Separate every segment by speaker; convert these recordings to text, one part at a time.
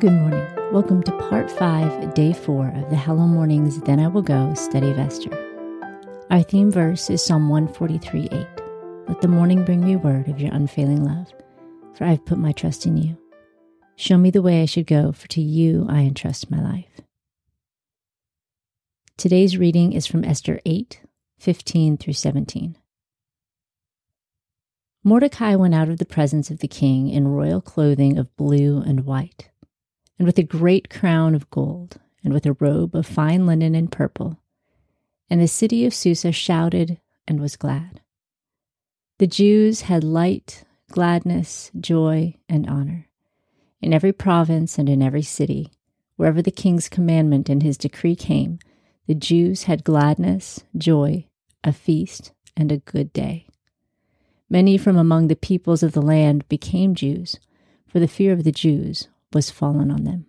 Speaker 1: Good morning. Welcome to part five, day four of the Hello Mornings Then I Will Go study of Esther. Our theme verse is Psalm 143 8. Let the morning bring me word of your unfailing love, for I have put my trust in you. Show me the way I should go, for to you I entrust my life. Today's reading is from Esther 8 15 through 17. Mordecai went out of the presence of the king in royal clothing of blue and white and with a great crown of gold, and with a robe of fine linen and purple. And the city of Susa shouted and was glad. The Jews had light, gladness, joy, and honor. In every province and in every city, wherever the king's commandment and his decree came, the Jews had gladness, joy, a feast, and a good day. Many from among the peoples of the land became Jews, for the fear of the Jews was fallen on them.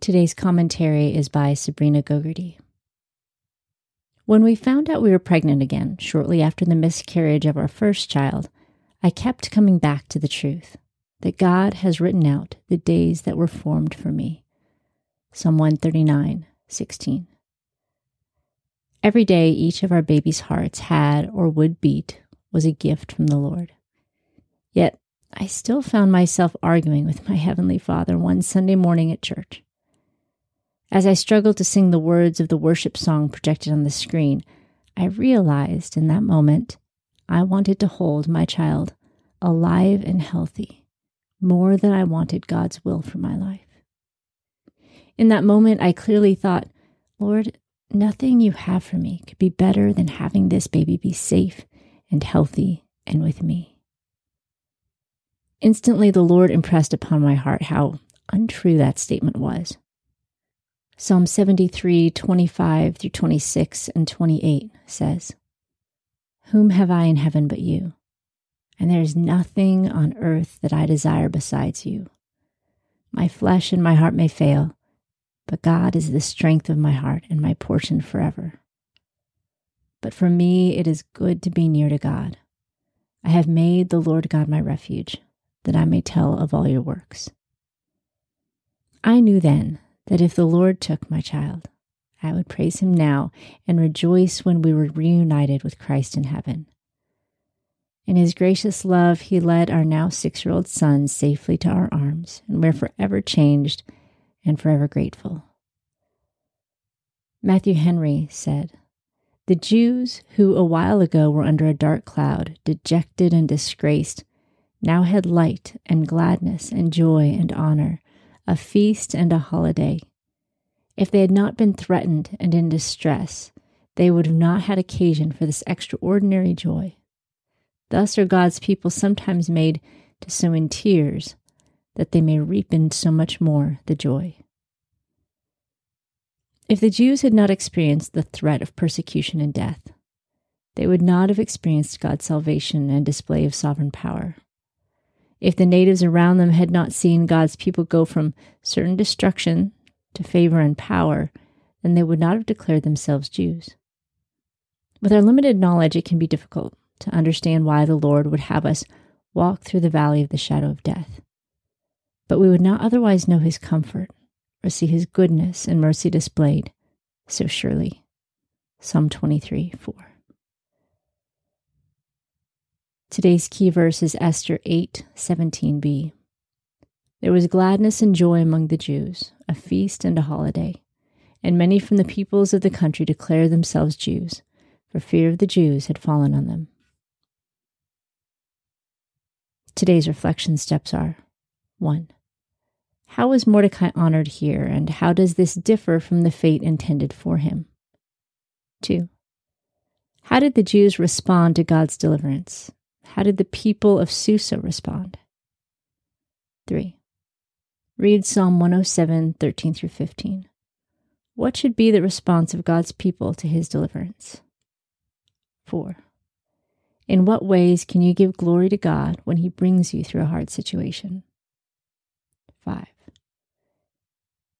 Speaker 1: Today's commentary is by Sabrina Gogarty. When we found out we were pregnant again, shortly after the miscarriage of our first child, I kept coming back to the truth that God has written out the days that were formed for me. Psalm 139, 16. Every day each of our baby's hearts had or would beat was a gift from the Lord. Yet I still found myself arguing with my Heavenly Father one Sunday morning at church. As I struggled to sing the words of the worship song projected on the screen, I realized in that moment I wanted to hold my child alive and healthy more than I wanted God's will for my life. In that moment, I clearly thought, Lord, nothing you have for me could be better than having this baby be safe and healthy and with me. Instantly, the Lord impressed upon my heart how untrue that statement was. Psalm 73, 25 through 26 and 28 says, Whom have I in heaven but you? And there is nothing on earth that I desire besides you. My flesh and my heart may fail, but God is the strength of my heart and my portion forever. But for me, it is good to be near to God. I have made the Lord God my refuge that I may tell of all your works. I knew then that if the Lord took my child, I would praise him now and rejoice when we were reunited with Christ in heaven. In his gracious love, he led our now six year old son safely to our arms, and we're forever changed and forever grateful. Matthew Henry said, The Jews who a while ago were under a dark cloud, dejected and disgraced, now had light and gladness and joy and honor, a feast and a holiday. If they had not been threatened and in distress, they would have not had occasion for this extraordinary joy. Thus are God's people sometimes made to sow in tears, that they may reap in so much more the joy. If the Jews had not experienced the threat of persecution and death, they would not have experienced God's salvation and display of sovereign power. If the natives around them had not seen God's people go from certain destruction to favor and power, then they would not have declared themselves Jews. With our limited knowledge, it can be difficult to understand why the Lord would have us walk through the valley of the shadow of death. But we would not otherwise know his comfort or see his goodness and mercy displayed so surely. Psalm 23 4. Today's key verse is Esther 8 17b. There was gladness and joy among the Jews, a feast and a holiday, and many from the peoples of the country declared themselves Jews, for fear of the Jews had fallen on them. Today's reflection steps are 1. How was Mordecai honored here, and how does this differ from the fate intended for him? 2. How did the Jews respond to God's deliverance? How did the people of Susa respond? 3. Read Psalm 107, 13 through 15. What should be the response of God's people to his deliverance? 4. In what ways can you give glory to God when he brings you through a hard situation? 5.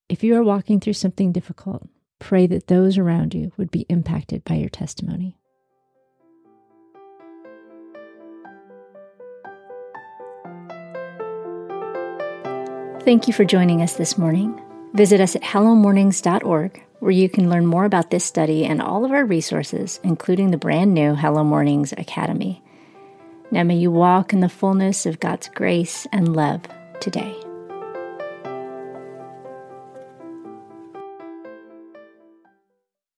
Speaker 1: If you are walking through something difficult, pray that those around you would be impacted by your testimony. Thank you for joining us this morning. Visit us at hellomornings.org, where you can learn more about this study and all of our resources, including the brand new Hello Mornings Academy. Now may you walk in the fullness of God's grace and love today.